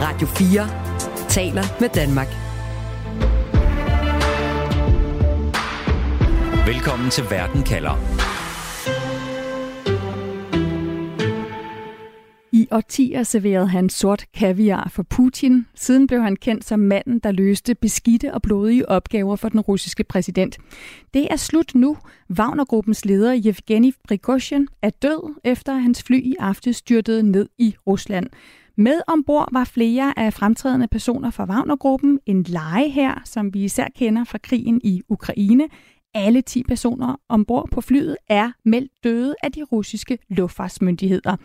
Radio 4 taler med Danmark. Velkommen til Verden kalder. I årtier serverede han sort kaviar for Putin. Siden blev han kendt som manden, der løste beskidte og blodige opgaver for den russiske præsident. Det er slut nu. Wagnergruppens leder Yevgeny Prigozhin er død, efter hans fly i aften styrtede ned i Rusland. Med ombord var flere af fremtrædende personer fra Wagnergruppen, en leje her, som vi især kender fra krigen i Ukraine. Alle 10 personer ombord på flyet er meldt døde af de russiske luftfartsmyndigheder.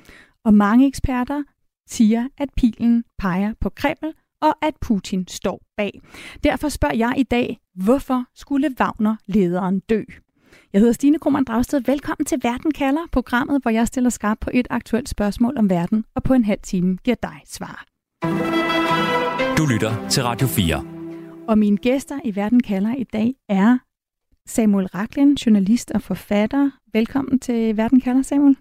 Og mange eksperter siger, at pilen peger på Kreml, og at Putin står bag. Derfor spørger jeg i dag, hvorfor skulle Wagner-lederen dø? Jeg hedder Stine Krohmann Dragsted. Velkommen til Verden kalder, programmet, hvor jeg stiller skarp på et aktuelt spørgsmål om verden, og på en halv time giver dig svar. Du lytter til Radio 4. Og mine gæster i Verden kalder i dag er Samuel Raklin, journalist og forfatter. Velkommen til Verden kalder, Samuel.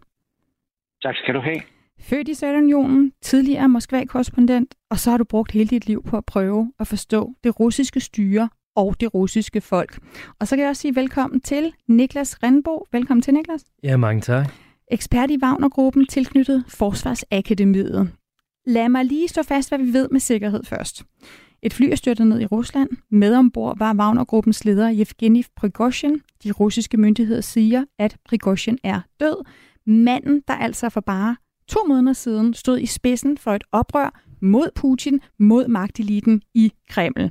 Tak skal du have. Født i Sovjetunionen, tidligere Moskva-korrespondent, og så har du brugt hele dit liv på at prøve at forstå det russiske styre og det russiske folk. Og så kan jeg også sige velkommen til Niklas Renbo. Velkommen til, Niklas. Ja, mange tak. Ekspert i Wagner-gruppen tilknyttet Forsvarsakademiet. Lad mig lige stå fast, hvad vi ved med sikkerhed først. Et fly er styrtet ned i Rusland. Med ombord var Wagner-gruppens leder Yevgeny Prigozhin. De russiske myndigheder siger, at Prigozhin er død. Manden, der altså for bare to måneder siden stod i spidsen for et oprør mod Putin, mod magteliten i Kreml.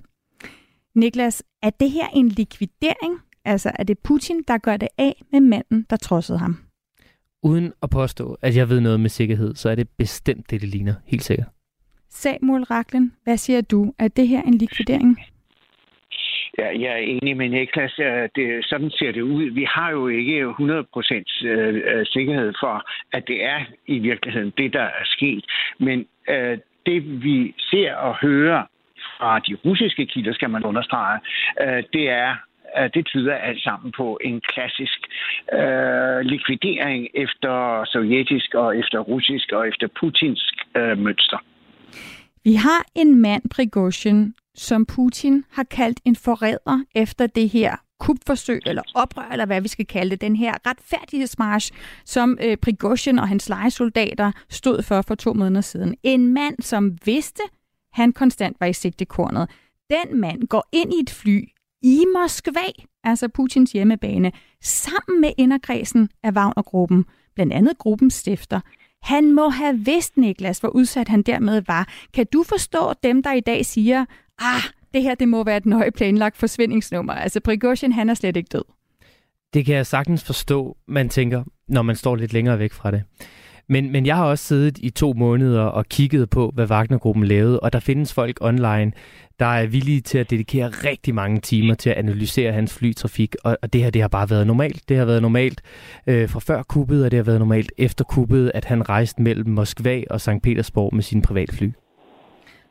Niklas, er det her en likvidering? Altså er det Putin, der gør det af med manden, der trodsede ham? Uden at påstå, at jeg ved noget med sikkerhed, så er det bestemt det, det ligner. Helt sikkert. Samuel Raklen, hvad siger du? Er det her en likvidering? Ja, jeg er enig med Niklas. Det, sådan ser det ud. Vi har jo ikke 100% øh, sikkerhed for, at det er i virkeligheden det, der er sket. Men øh, det vi ser og hører fra de russiske kilder, skal man understrege, øh, det er øh, det tyder alt sammen på en klassisk øh, likvidering efter sovjetisk og efter russisk og efter putinsk øh, mønster. Vi har en mand, Prigozhin, som Putin har kaldt en forræder efter det her kupforsøg, eller oprør, eller hvad vi skal kalde det, den her retfærdighedsmarsch, som øh, Prigozhin og hans legesoldater stod for for to måneder siden. En mand, som vidste, han konstant var i sigtekornet. Den mand går ind i et fly i Moskva, altså Putins hjemmebane, sammen med inderkredsen af Wagner-gruppen, blandt andet gruppens stifter. Han må have vidst, Niklas, hvor udsat han dermed var. Kan du forstå dem, der i dag siger, ah, det her det må være et nøje planlagt forsvindingsnummer. Altså Prigozhin, han er slet ikke død. Det kan jeg sagtens forstå, man tænker, når man står lidt længere væk fra det. Men, men jeg har også siddet i to måneder og kigget på, hvad Wagner-gruppen lavede, og der findes folk online, der er villige til at dedikere rigtig mange timer til at analysere hans flytrafik, og, og det her det har bare været normalt. Det har været normalt øh, fra før kuppet, og det har været normalt efter kuppet, at han rejste mellem Moskva og St. Petersborg med sin privatfly.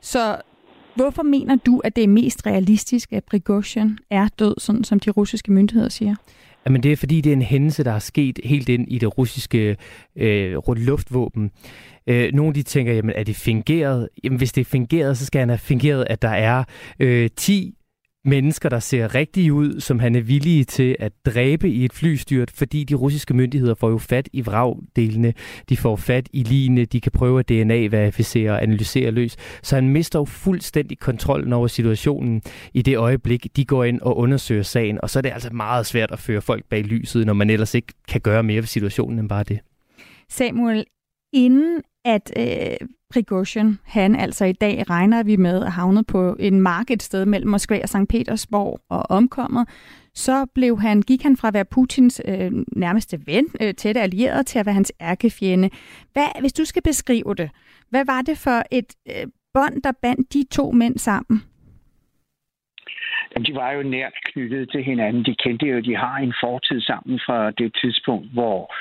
Så hvorfor mener du, at det er mest realistisk, at Prigozhin er død, sådan som de russiske myndigheder siger? Jamen det er fordi, det er en hændelse, der er sket helt ind i det russiske øh, luftvåben. Øh, nogle de tænker, jamen er det fingeret? Jamen hvis det er fingeret, så skal han have fingeret, at der er øh, 10 mennesker, der ser rigtige ud, som han er villig til at dræbe i et flystyrt, fordi de russiske myndigheder får jo fat i vragdelene, de får fat i ligene, de kan prøve at DNA-verificere og analysere løs. Så han mister jo fuldstændig kontrollen over situationen i det øjeblik, de går ind og undersøger sagen, og så er det altså meget svært at føre folk bag lyset, når man ellers ikke kan gøre mere ved situationen end bare det. Samuel, inden at øh, Prigozhin, han altså i dag regner vi med at havnet på en marked sted mellem Moskva og St. Petersborg og omkommet, så blev han, gik han fra at være Putins øh, nærmeste ven, øh, tætte allieret, til at være hans ærkefjende. Hvad, hvis du skal beskrive det, hvad var det for et øh, bånd, der bandt de to mænd sammen? Jamen, de var jo nært knyttet til hinanden. De kendte jo, de har en fortid sammen fra det tidspunkt, hvor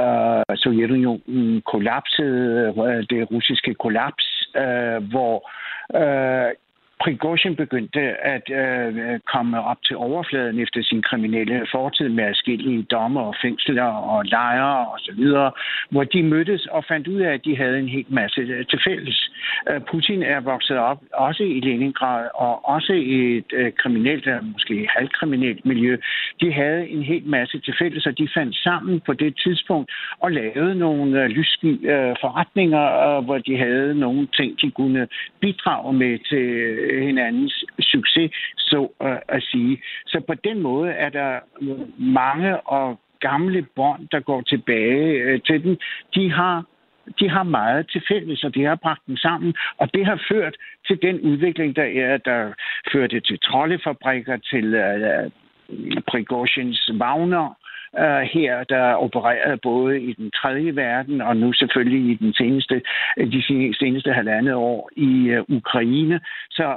øh, Sovjetunionen kollapsede, øh, det russiske kollaps, øh, hvor øh, Prigozhin begyndte at øh, komme op til overfladen efter sin kriminelle fortid med forskellige dommer og fængsler og lejre og så videre, hvor de mødtes og fandt ud af, at de havde en hel masse øh, til fælles. Øh, Putin er vokset op også i Leningrad og også i et øh, kriminelt, øh, måske halvkriminelt miljø. De havde en hel masse til fælles, og de fandt sammen på det tidspunkt og lavede nogle øh, lyssky øh, forretninger, øh, hvor de havde nogle ting, de kunne bidrage med til Øh, hinandens succes, så at sige. Så på den måde er der mange og gamle bånd, der går tilbage øh, til den. De har de har meget til fælles, og de har bragt dem sammen, og det har ført til den udvikling, der er, der førte til troldefabrikker, til uh, Prigozhins Wagner, uh, her, der opererede både i den tredje verden og nu selvfølgelig i den seneste, de seneste halvandet år i uh, Ukraine. Så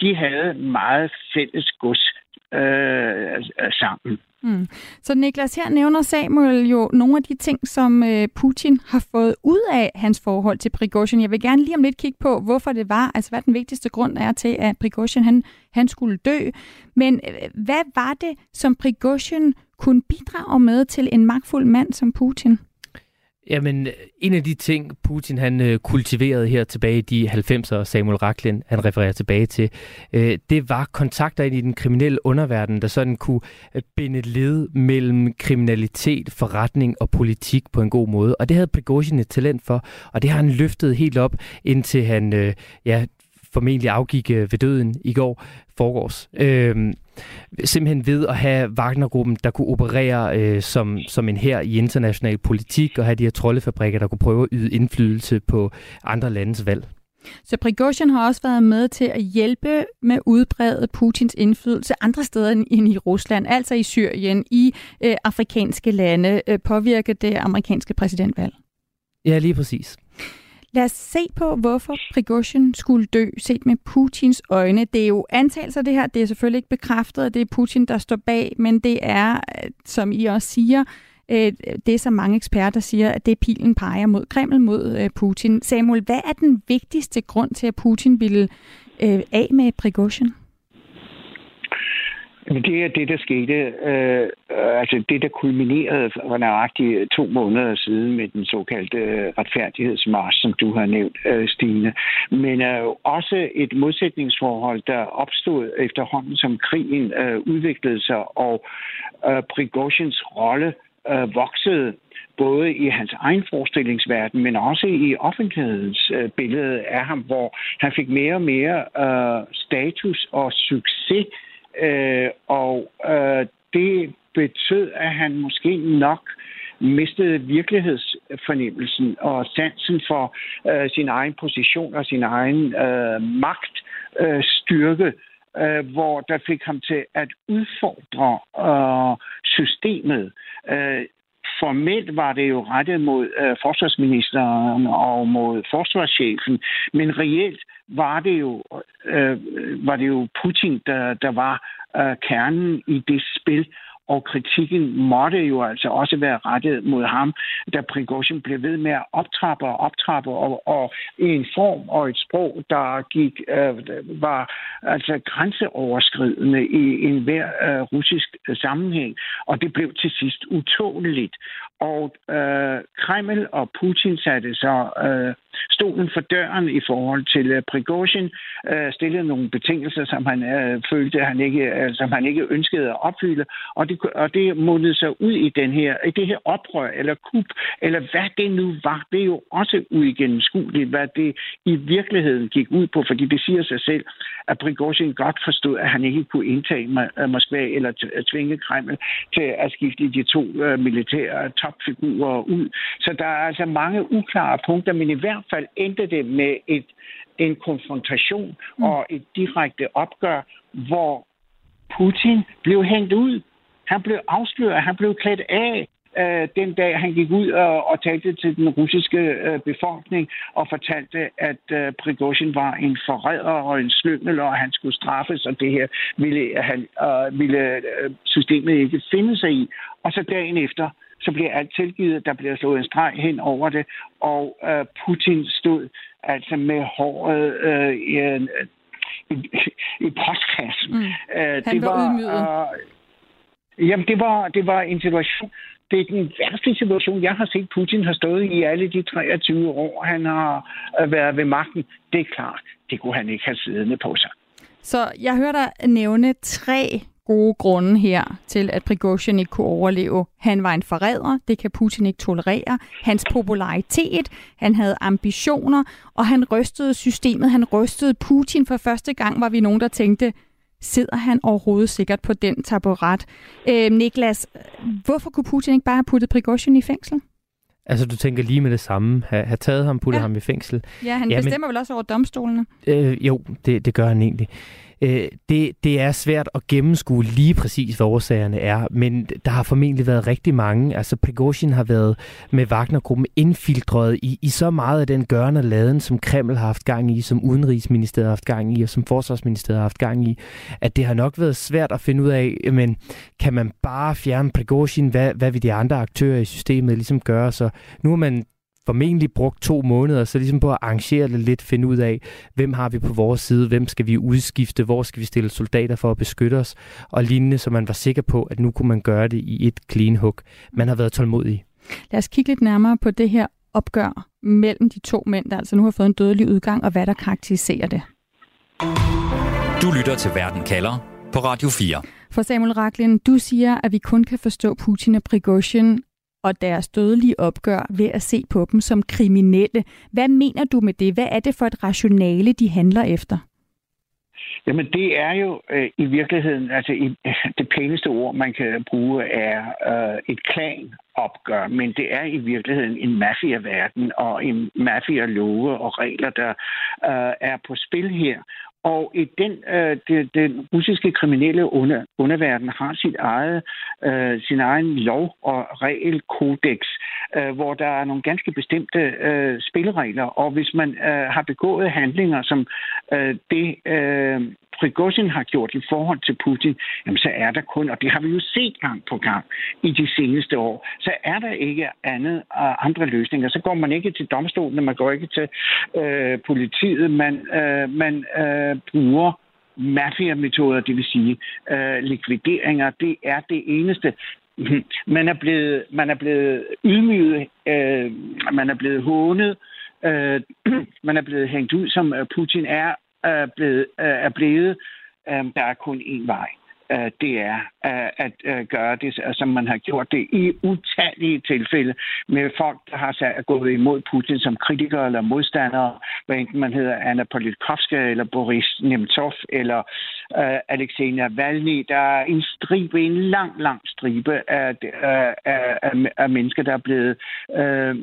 de havde meget fælles gods øh, altså, sammen. Mm. Så Niklas, her nævner Samuel jo nogle af de ting, som øh, Putin har fået ud af hans forhold til Prigozhin. Jeg vil gerne lige om lidt kigge på, hvorfor det var, altså hvad den vigtigste grund er til, at Prigozhin han, han skulle dø. Men øh, hvad var det, som Prigozhin kunne bidrage med til en magtfuld mand som Putin? Jamen, en af de ting, Putin han øh, kultiverede her tilbage i de 90'er, Samuel Raklin, han refererer tilbage til, øh, det var kontakter ind i den kriminelle underverden, der sådan kunne øh, binde led mellem kriminalitet, forretning og politik på en god måde. Og det havde Prigozhin et talent for, og det har han løftet helt op, indtil han øh, ja, formentlig afgik ved døden i går forgårs. Øh, simpelthen ved at have Wagnergruppen, der kunne operere øh, som, som en her i international politik, og have de her troldefabrikker, der kunne prøve at yde indflydelse på andre landes valg. Så Prigozhin har også været med til at hjælpe med at udbrede Putins indflydelse andre steder end i Rusland, altså i Syrien, i øh, afrikanske lande, øh, påvirke det amerikanske præsidentvalg. Ja, lige præcis. Lad os se på, hvorfor Prigozhin skulle dø, set med Putins øjne. Det er jo antagelser det her, det er selvfølgelig ikke bekræftet, at det er Putin, der står bag, men det er, øh, som I også siger, det det som mange eksperter siger, at det pilen peger mod Kreml, mod øh, Putin. Samuel, hvad er den vigtigste grund til, at Putin ville af med Prigozhin? Men det er det, der skete, øh, altså det, der kulminerede for nøjagtigt to måneder siden med den såkaldte øh, retfærdighedsmars, som du har nævnt, øh, Stine. Men øh, også et modsætningsforhold, der opstod efterhånden, som krigen øh, udviklede sig, og øh, Prigozhins rolle øh, voksede både i hans egen forestillingsverden, men også i offentlighedens øh, billede af ham, hvor han fik mere og mere øh, status og succes Øh, og øh, det betød, at han måske nok mistede virkelighedsfornemmelsen og sansen for øh, sin egen position og sin egen øh, magtstyrke, øh, øh, hvor der fik ham til at udfordre øh, systemet. Øh, formelt var det jo rettet mod øh, forsvarsministeren og mod forsvarschefen, men reelt var det jo, øh, øh var det jo Putin, der, der var øh, kernen i det spil, og kritikken måtte jo altså også være rettet mod ham, da Prigozhin blev ved med at optrappe og optrappe, og, og i en form og et sprog, der gik, øh, var altså grænseoverskridende i enhver øh, russisk sammenhæng, og det blev til sidst utåligt. Og øh, Kreml og Putin satte så øh, stolen for døren i forhold til øh, Prigozhin, øh, stillede nogle betingelser, som han øh, følte, han ikke, øh, som han ikke ønskede at opfylde, og det, og det mundede sig ud i den her, i det her oprør eller kup, eller hvad det nu var. Det er jo også uigennemskueligt, hvad det i virkeligheden gik ud på, fordi det siger sig selv, at Prigozhin godt forstod, at han ikke kunne indtage Moskva eller tvinge Kreml til at skifte de to uh, militære topfigurer ud. Så der er altså mange uklare punkter, men i hvert fald endte det med et, en konfrontation mm. og et direkte opgør, hvor Putin blev hængt ud. Han blev afsløret, han blev klædt af øh, den dag, han gik ud og, og talte til den russiske øh, befolkning og fortalte, at øh, Prigozhin var en forræder og en slyngel, og han skulle straffes, og det her ville, han, øh, ville øh, systemet ikke finde sig i. Og så dagen efter, så bliver alt tilgivet, der bliver slået en streg hen over det, og øh, Putin stod altså med håret øh, i, i postkassen. Mm. Øh, Han det var, var øh, Jamen, det var, det var en situation, det er den værste situation, jeg har set Putin har stået i alle de 23 år, han har øh, været ved magten. Det er klart, det kunne han ikke have siddende på sig. Så jeg hører dig nævne tre gode grunde her til, at Prigozhin ikke kunne overleve. Han var en forræder, det kan Putin ikke tolerere. Hans popularitet, han havde ambitioner, og han rystede systemet, han rystede Putin. For første gang var vi nogen, der tænkte, sidder han overhovedet sikkert på den taburet? Øh, Niklas, hvorfor kunne Putin ikke bare have puttet Prigozhin i fængsel? Altså, du tænker lige med det samme. Ha, have taget ham, puttet ja. ham i fængsel. Ja, han ja, bestemmer men, vel også over domstolene? Øh, jo, det, det gør han egentlig. Øh, det, det er svært at gennemskue lige præcis, hvad årsagerne er, men der har formentlig været rigtig mange. Altså Prigozhin har været med Wagner-gruppen indfiltreret i, i så meget af den gørne laden, som Kreml har haft gang i, som Udenrigsministeriet har haft gang i, og som Forsvarsministeriet har haft gang i, at det har nok været svært at finde ud af, men kan man bare fjerne Prigozhin, hvad, hvad vil de andre aktører i systemet ligesom gøre? Så nu har man formentlig brugt to måneder, så ligesom på at arrangere det lidt, finde ud af, hvem har vi på vores side, hvem skal vi udskifte, hvor skal vi stille soldater for at beskytte os, og lignende, så man var sikker på, at nu kunne man gøre det i et clean hook. Man har været tålmodig. Lad os kigge lidt nærmere på det her opgør mellem de to mænd, der altså nu har fået en dødelig udgang, og hvad der karakteriserer det. Du lytter til Verden kalder på Radio 4. For Samuel Raklin, du siger, at vi kun kan forstå Putin og Prigozhin og deres dødelige opgør ved at se på dem som kriminelle. Hvad mener du med det? Hvad er det for et rationale, de handler efter? Jamen det er jo øh, i virkeligheden, altså i, det pæneste ord, man kan bruge, er øh, et klanopgør, men det er i virkeligheden en mafiaverden og en mafia-love og regler, der øh, er på spil her. Og i den, øh, det, den russiske kriminelle under, underverden har sit eget, øh, sin egen lov- og regelkodex, øh, hvor der er nogle ganske bestemte øh, spilleregler. Og hvis man øh, har begået handlinger, som øh, det øh, Prigozhin har gjort i forhold til Putin, jamen så er der kun, og det har vi jo set gang på gang i de seneste år, så er der ikke andet øh, andre løsninger. Så går man ikke til domstolen, man går ikke til øh, politiet, man, øh, man øh, uh, bruger mafia-metoder, det vil sige øh, likvideringer. Det er det eneste. Man er blevet, man er blevet ydmyget, øh, man er blevet hånet, øh, man er blevet hængt ud, som Putin er, er blevet, øh, er blevet øh, der er kun én vej. Øh, det er øh, at øh, gøre det, som man har gjort det i utallige tilfælde med folk, der har sat, gået imod Putin som kritikere eller modstandere, hvad enten man hedder Anna Politkovska eller Boris Nemtsov eller uh, Alexei Navalny. Der er en stribe, en lang, lang stribe af, af, af, af mennesker, der er blevet øh,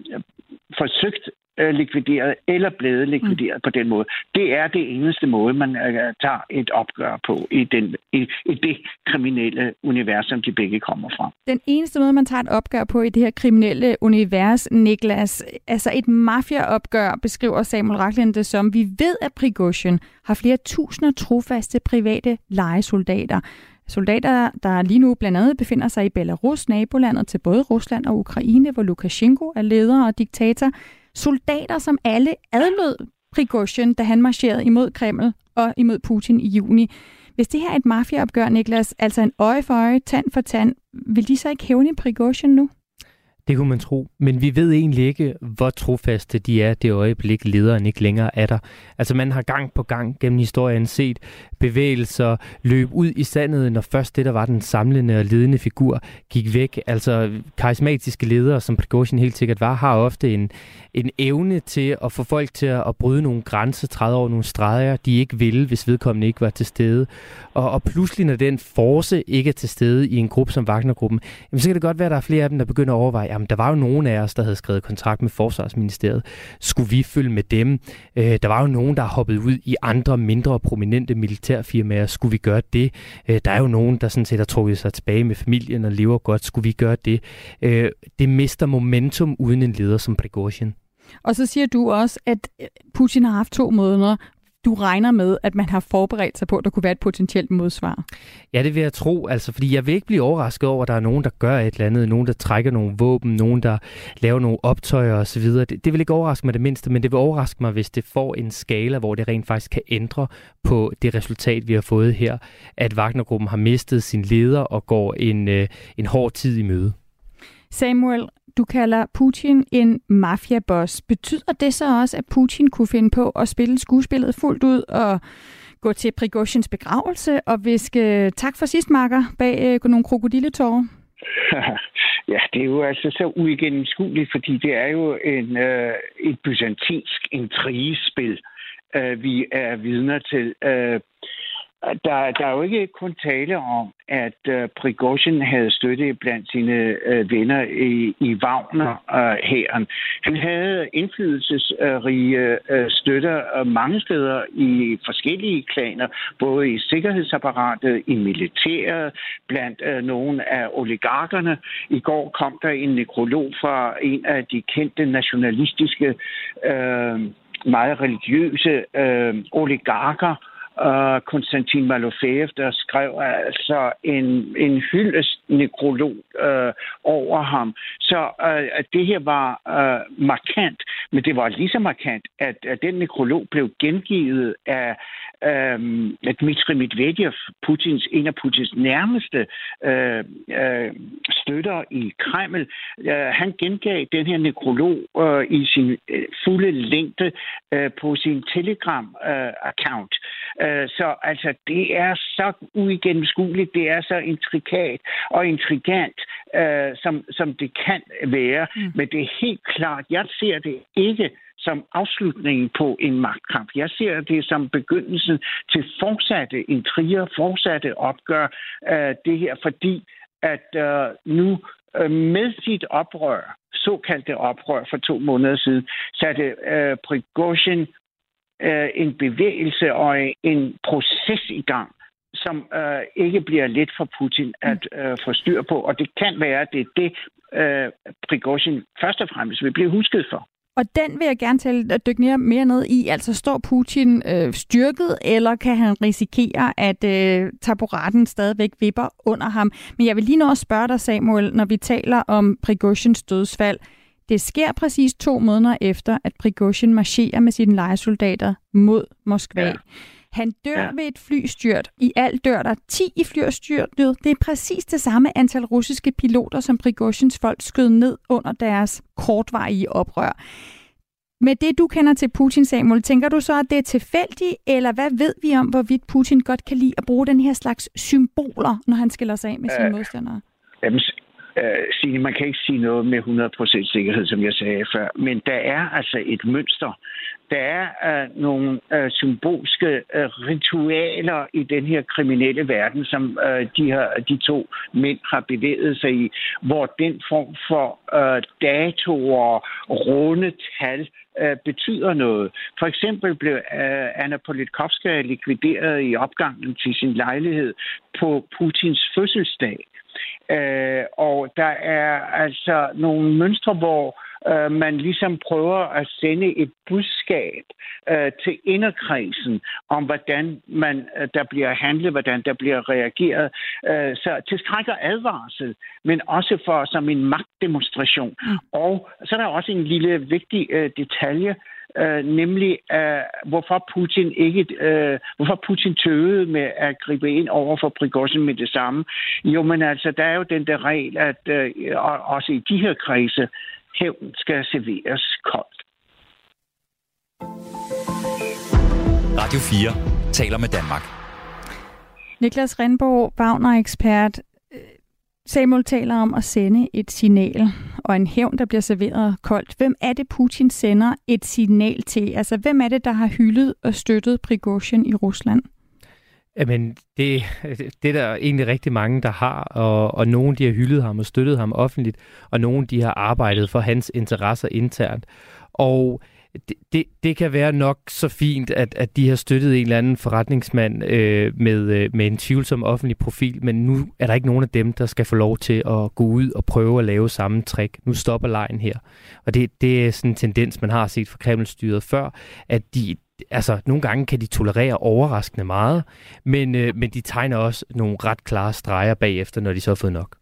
forsøgt øh, likvideret eller blevet likvideret mm. på den måde. Det er det eneste måde, man øh, tager et opgør på i, den, i, i det kriminelle univers, som de begge kommer fra. Den eneste måde, man tager et opgør på i det her kriminelle univers, Niklas, altså et mafiaopgør, beskriver Samuel Racklin det som. Vi ved, at Prigozhin har flere tusinder trofaste private legesoldater. Soldater, der lige nu blandt andet befinder sig i Belarus, nabolandet til både Rusland og Ukraine, hvor Lukashenko er leder og diktator. Soldater, som alle adlød Prigozhin, da han marcherede imod Kreml og imod Putin i juni. Hvis det her er et mafiaopgør, Niklas, altså en øje for øje, tand for tand, vil de så ikke hævne Prigozhin nu? Det kunne man tro, men vi ved egentlig ikke, hvor trofaste de er det øjeblik, lederen ikke længere er der. Altså man har gang på gang gennem historien set bevægelser løbe ud i sandet, når først det, der var den samlende og ledende figur, gik væk. Altså karismatiske ledere, som Prigozhin helt sikkert var, har ofte en, en evne til at få folk til at bryde nogle grænser, træde over nogle streger, de ikke ville, hvis vedkommende ikke var til stede. Og, og pludselig, når den force ikke er til stede i en gruppe som Wagner-gruppen, jamen, så kan det godt være, at der er flere af dem, der begynder at overveje, jamen der var jo nogen af os, der havde skrevet kontrakt med Forsvarsministeriet. Skulle vi følge med dem? Øh, der var jo nogen, der hoppede ud i andre mindre prominente militærfirmaer. Skulle vi gøre det? Øh, der er jo nogen, der sådan set har trukket sig tilbage med familien og lever godt. Skulle vi gøre det? Øh, det mister momentum uden en leder som Prigozhin. Og så siger du også, at Putin har haft to måneder, du regner med, at man har forberedt sig på, at der kunne være et potentielt modsvar? Ja, det vil jeg tro, altså, fordi jeg vil ikke blive overrasket over, at der er nogen, der gør et eller andet, nogen, der trækker nogle våben, nogen, der laver nogle optøjer osv. Det, det vil ikke overraske mig det mindste, men det vil overraske mig, hvis det får en skala, hvor det rent faktisk kan ændre på det resultat, vi har fået her, at Wagnergruppen har mistet sin leder og går en, øh, en hård tid i møde. Samuel, du kalder Putin en mafiaboss. Betyder det så også, at Putin kunne finde på at spille skuespillet fuldt ud og gå til Prigozhins begravelse og viske øh, tak for sidst, Marker, bag øh, nogle krokodilletårer? ja, det er jo altså så uigennemskueligt, fordi det er jo en, øh, et byzantinsk intrigespil, øh, vi er vidner til. Øh, der, der er jo ikke kun tale om, at uh, Prigozhin havde støtte blandt sine uh, venner i, i Wagner-hæren. Øh, uh, Han havde indflydelsesrige uh, støtter uh, mange steder i forskellige klaner, både i sikkerhedsapparatet, i militæret, blandt uh, nogle af oligarkerne. I går kom der en nekrolog fra en af de kendte nationalistiske, uh, meget religiøse uh, oligarker, uh, Konstantin Malofeev, der skrev altså en, en hyldest nekrolog uh, over ham. Så uh, det her var uh, markant, men det var lige så markant, at, at den nekrolog blev gengivet af um, Dmitry Medvedev, Putins, en af Putins nærmeste uh, uh, støtter i Kreml. Uh, han gengav den her nekrolog uh, i sin uh, fulde længde uh, på sin Telegram-account. Uh, Øh, så altså, det er så uigennemskueligt, det er så intrikat og intrigant, øh, som, som det kan være. Mm. Men det er helt klart, jeg ser det ikke som afslutningen på en magtkamp. Jeg ser det som begyndelsen til fortsatte intriger, fortsatte opgør øh, det her, fordi at øh, nu øh, med sit oprør, såkaldte oprør for to måneder siden, satte øh, Prigozhin øh, en bevægelse og en proces i gang, som øh, ikke bliver let for Putin at mm. øh, få styr på. Og det kan være, at det er det, øh, Prigozhin først og fremmest vil blive husket for. Og den vil jeg gerne tale at dykke mere ned i. Altså står Putin øh, styrket, eller kan han risikere, at øh, taburetten stadigvæk vipper under ham? Men jeg vil lige nå at spørge dig, Samuel, når vi taler om Prigozhins dødsfald. Det sker præcis to måneder efter, at Prigozhin marcherer med sine lejesoldater mod Moskva. Ja. Han dør ja. ved et flystyrt. I alt dør der 10 i flystyrtet. Det er præcis det samme antal russiske piloter, som Prigozhins folk skød ned under deres kortvarige oprør. Med det, du kender til Putin, Samuel, tænker du så, at det er tilfældigt, eller hvad ved vi om, hvorvidt Putin godt kan lide at bruge den her slags symboler, når han skiller sig af med sine modstandere? Jamen, øh, sige, man kan ikke sige noget med 100% sikkerhed, som jeg sagde før, men der er altså et mønster. Der er øh, nogle øh, symbolske øh, ritualer i den her kriminelle verden, som øh, de, her, de to mænd har bevæget sig i, hvor den form for øh, datoer, runde tal, øh, betyder noget. For eksempel blev øh, Anna Politkovskaya likvideret i opgangen til sin lejlighed på Putins fødselsdag. Øh, og der er altså nogle mønstre, hvor øh, man ligesom prøver at sende et budskab øh, til inderkredsen om, hvordan man, øh, der bliver handlet, hvordan der bliver reageret. Øh, så tilstrækker advarsel, men også for som en magtdemonstration. Mm. Og så er der også en lille vigtig øh, detalje, øh, nemlig øh, hvorfor Putin ikke, øh, hvorfor Putin tøvede med at gribe ind over for Prigozhin med det samme. Jo, men altså, der er jo den der regel, at øh, også i de her kredse, hævn skal serveres koldt. Radio 4 taler med Danmark. Niklas Renborg, Wagner-ekspert. Samuel taler om at sende et signal, og en hævn, der bliver serveret koldt. Hvem er det, Putin sender et signal til? Altså, hvem er det, der har hyldet og støttet Prigozhin i Rusland? Jamen, det, det er der egentlig rigtig mange, der har, og, og nogen de har hyldet ham og støttet ham offentligt, og nogen de har arbejdet for hans interesser internt. Og det, det, det kan være nok så fint, at, at de har støttet en eller anden forretningsmand øh, med, øh, med en tvivlsom offentlig profil, men nu er der ikke nogen af dem, der skal få lov til at gå ud og prøve at lave samme trick. Nu stopper lejen her. Og det, det er sådan en tendens, man har set fra Kremlstyret før, at de, altså, nogle gange kan de tolerere overraskende meget, men, øh, men de tegner også nogle ret klare streger bagefter, når de så har fået nok.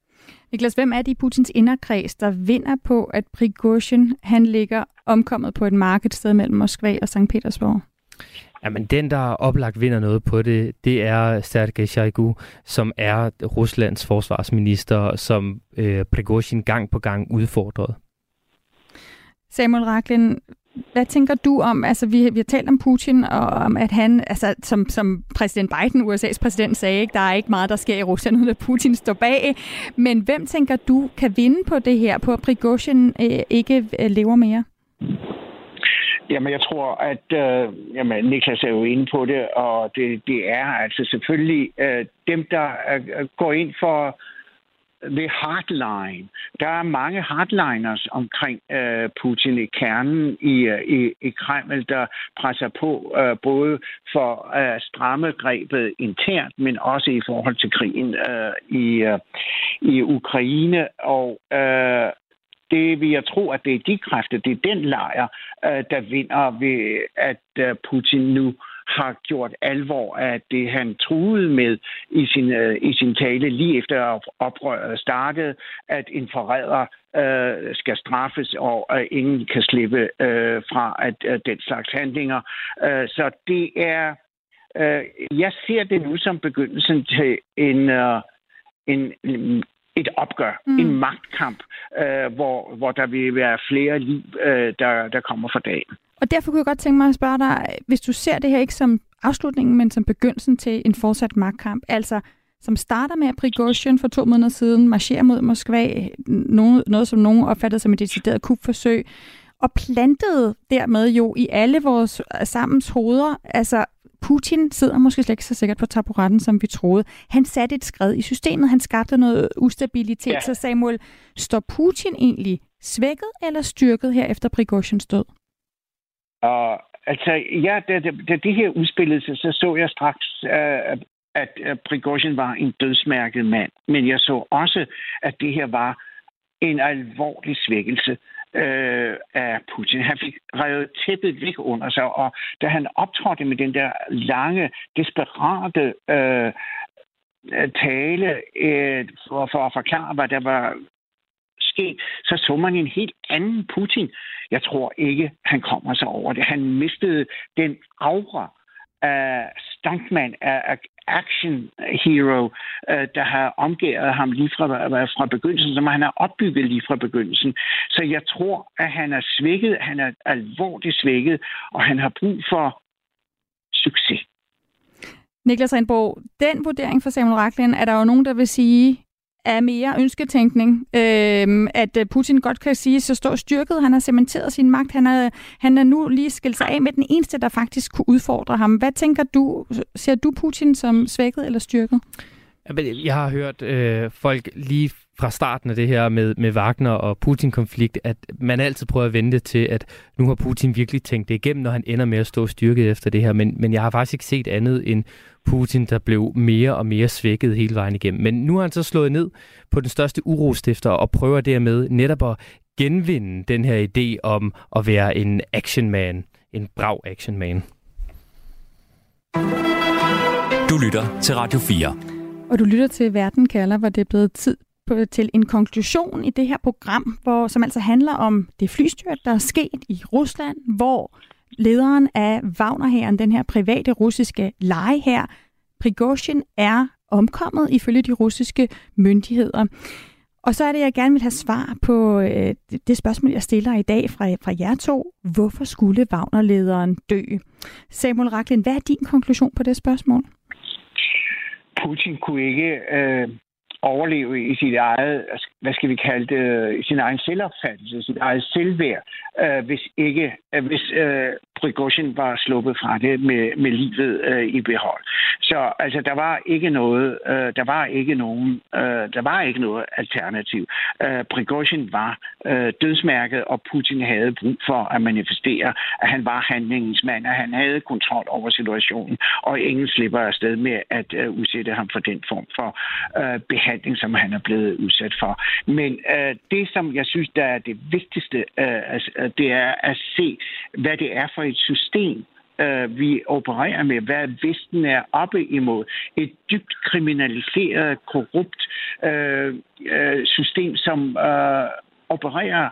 Niklas, hvem er det i Putins inderkreds, der vinder på, at Prigozhin han ligger omkommet på et markedsted mellem Moskva og St. Petersborg? Jamen, den, der oplagt vinder noget på det, det er Sergej Shoigu, som er Ruslands forsvarsminister, som øh, Prigozhin gang på gang udfordrede. Samuel Raklin, hvad tænker du om, altså vi, vi har talt om Putin, og om at han, altså som, som præsident Biden, USA's præsident, sagde, ikke, der er ikke meget, der sker i Rusland, uden at Putin står bag. Men hvem tænker du kan vinde på det her, på at Prigozhin øh, ikke øh, lever mere? Jamen, jeg tror, at øh, jamen, Niklas er jo inde på det, og det, det er altså selvfølgelig øh, dem, der øh, går ind for ved hardline. Der er mange hardliners omkring øh, Putin i kernen i, øh, i, i Kreml, der presser på øh, både for øh, at øh, stramme grebet internt, men også i forhold til krigen øh, i, øh, i Ukraine. Og øh, det vil jeg tro, at det er de kræfter, det er den lejr, øh, der vinder ved, at øh, Putin nu har gjort alvor af det, han truede med i sin, øh, i sin tale lige efter oprøret startede, at en forræder øh, skal straffes, og øh, ingen kan slippe øh, fra at øh, den slags handlinger. Øh, så det er... Øh, jeg ser det nu som begyndelsen til en... Øh, en et opgør, mm. en magtkamp, øh, hvor, hvor der vil være flere liv, øh, der, der kommer for dagen. Og derfor kunne jeg godt tænke mig at spørge dig, hvis du ser det her ikke som afslutningen, men som begyndelsen til en fortsat magtkamp, altså som starter med, at Prigozhin for to måneder siden marcherer mod Moskva, noget, noget som nogen opfattede som et decideret kupforsøg, og plantede dermed jo i alle vores sammens hoveder, altså Putin sidder måske slet ikke så sikkert på taburetten, som vi troede. Han satte et skred i systemet, han skabte noget ustabilitet. Ja. Så Samuel, står Putin egentlig svækket eller styrket her efter Prigozhins død? Og altså, ja, da, da, da det her udspillede sig, så så jeg straks, uh, at uh, Prigozhin var en dødsmærket mand. Men jeg så også, at det her var en alvorlig svækkelse øh, af Putin. Han fik revet tæppet væk under sig, og da han optrådte med den der lange, desperate øh, øh tale øh, for, for at forklare, hvad der var ske, så så man en helt anden Putin. Jeg tror ikke, han kommer sig over det. Han mistede den aura af stuntman, af action hero, øh, der har omgået ham lige fra, øh, fra begyndelsen, som han har opbygget lige fra begyndelsen. Så jeg tror, at han er svækket, han er alvorligt svækket, og han har brug for succes. Niklas Rindborg, den vurdering for Samuel Raklin, er der jo nogen, der vil sige, er mere ønsketænkning. Øhm, øh, at Putin godt kan sige, så står styrket, han har cementeret sin magt, han er, han er nu lige skilt sig af med den eneste, der faktisk kunne udfordre ham. Hvad tænker du? Ser du Putin som svækket eller styrket? Jeg har hørt øh, folk lige fra starten af det her med, med Wagner og Putin-konflikt, at man altid prøver at vente til, at nu har Putin virkelig tænkt det igennem, når han ender med at stå styrket efter det her. Men, men jeg har faktisk ikke set andet end Putin, der blev mere og mere svækket hele vejen igennem. Men nu har han så slået ned på den største urostifter og prøver dermed netop at genvinde den her idé om at være en actionman, en brav actionman. Du lytter til Radio 4. Og du lytter til Verden kalder, hvor det er blevet tid på, til en konklusion i det her program, hvor, som altså handler om det flystyrt, der er sket i Rusland, hvor lederen af Wagnerhæren, den her private russiske leje her, Prigozhin, er omkommet ifølge de russiske myndigheder. Og så er det, jeg gerne vil have svar på øh, det spørgsmål, jeg stiller i dag fra, fra jer to. Hvorfor skulle Wagner-lederen dø? Samuel Raklin, hvad er din konklusion på det spørgsmål? Putin kunne ikke øh, overleve i sit eget, hvad skal vi kalde det, sin egen selvopfattelse, sit eget selvværd, øh, hvis ikke, øh, hvis øh, Prigozhin var sluppet fra det med, med livet øh, i behold. Så altså, der var ikke noget, øh, der var ikke nogen, øh, der var ikke noget alternativ. Øh, Prigozhin var øh, dødsmærket, og Putin havde brug for at manifestere, at han var handlingens mand, at han havde kontrol over situationen, og ingen slipper afsted med at øh, udsætte ham for den form for øh, behandling, som han er blevet udsat for. Men øh, det, som jeg synes, der er det vigtigste, øh, altså, det er at se, hvad det er for et system, øh, vi opererer med, hvad Vesten er oppe imod. Et dybt kriminaliseret, korrupt øh, øh, system, som øh, opererer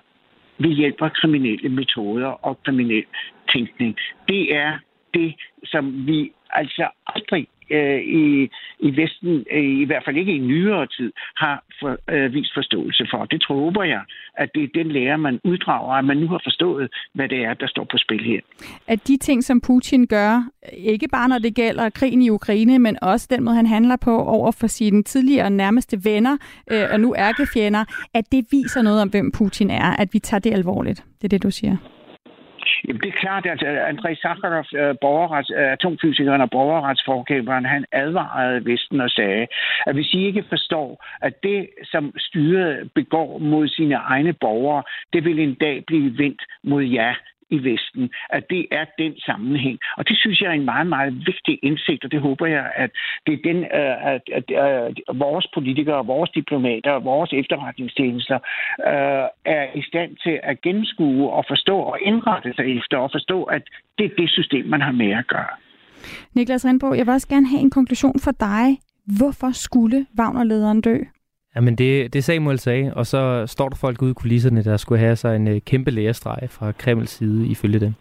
ved hjælp af kriminelle metoder og kriminel tænkning. Det er det, som vi altså aldrig øh, i, i Vesten, øh, i hvert fald ikke i nyere tid, har for, øh, vist forståelse for. Det tror håber jeg, at det er den lærer, man uddrager, at man nu har forstået, hvad det er, der står på spil her. At de ting, som Putin gør, ikke bare når det gælder krigen i Ukraine, men også den måde, han handler på over for sine tidligere nærmeste venner øh, og nu ærkefjender, at det viser noget om, hvem Putin er, at vi tager det alvorligt. Det er det, du siger. Jamen, det er klart, at øh, Andrei Sakharov, øh, borgerrets, øh, atomfysikeren og borgerretsforkæmperen, han advarede Vesten og sagde, at hvis I ikke forstår, at det, som styret begår mod sine egne borgere, det vil en dag blive vendt mod jer i Vesten, at det er den sammenhæng. Og det synes jeg er en meget, meget vigtig indsigt, og det håber jeg, at det er den, øh, at, at, at, at vores politikere, vores diplomater, vores efterretningstjenester øh, er i stand til at gennemskue og forstå og indrette sig efter og forstå, at det er det system, man har med at gøre. Niklas Rindbo, jeg vil også gerne have en konklusion for dig. Hvorfor skulle Wagner-lederen dø? Jamen det, det Samuel sagde, og så står der folk ude i kulisserne, der skulle have sig en uh, kæmpe lærestreg fra Kremls side ifølge dem.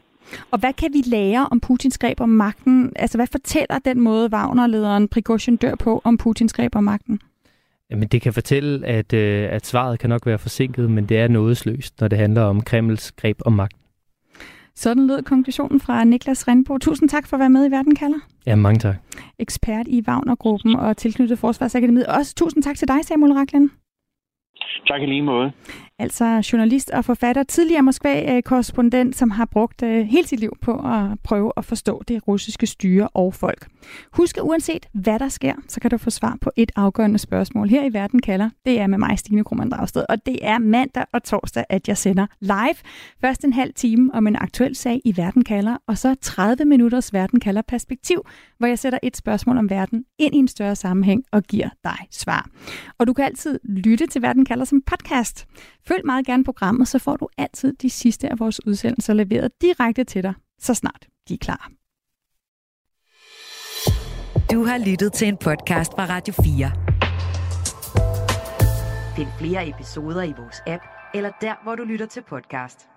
Og hvad kan vi lære om Putins greb om magten? Altså hvad fortæller den måde Wagner-lederen Prigozhin dør på om Putins greb om magten? Jamen det kan fortælle, at, uh, at svaret kan nok være forsinket, men det er nådesløst, når det handler om Kremls greb om magten. Sådan lød konklusionen fra Niklas Rindbo. Tusind tak for at være med i Verden kalder. Ja, mange tak. Ekspert i Wagner-gruppen og tilknyttet Forsvarsakademiet. Også tusind tak til dig, Samuel Raklen. Tak i lige måde. Altså journalist og forfatter, tidligere Moskva-korrespondent, øh, som har brugt øh, hele sit liv på at prøve at forstå det russiske styre og folk. Husk, at uanset hvad der sker, så kan du få svar på et afgørende spørgsmål. Her i Verden kalder, det er med mig, Stine Krummernd Dragsted, og det er mandag og torsdag, at jeg sender live. Først en halv time om en aktuel sag i Verden kalder, og så 30 minutters Verden kalder perspektiv, hvor jeg sætter et spørgsmål om verden ind i en større sammenhæng og giver dig svar. Og du kan altid lytte til Verden kalder som podcast. Følg meget gerne programmet, så får du altid de sidste af vores udsendelser leveret direkte til dig, så snart de er klar. Du har lyttet til en podcast fra Radio 4. Find flere episoder i vores app, eller der, hvor du lytter til podcast.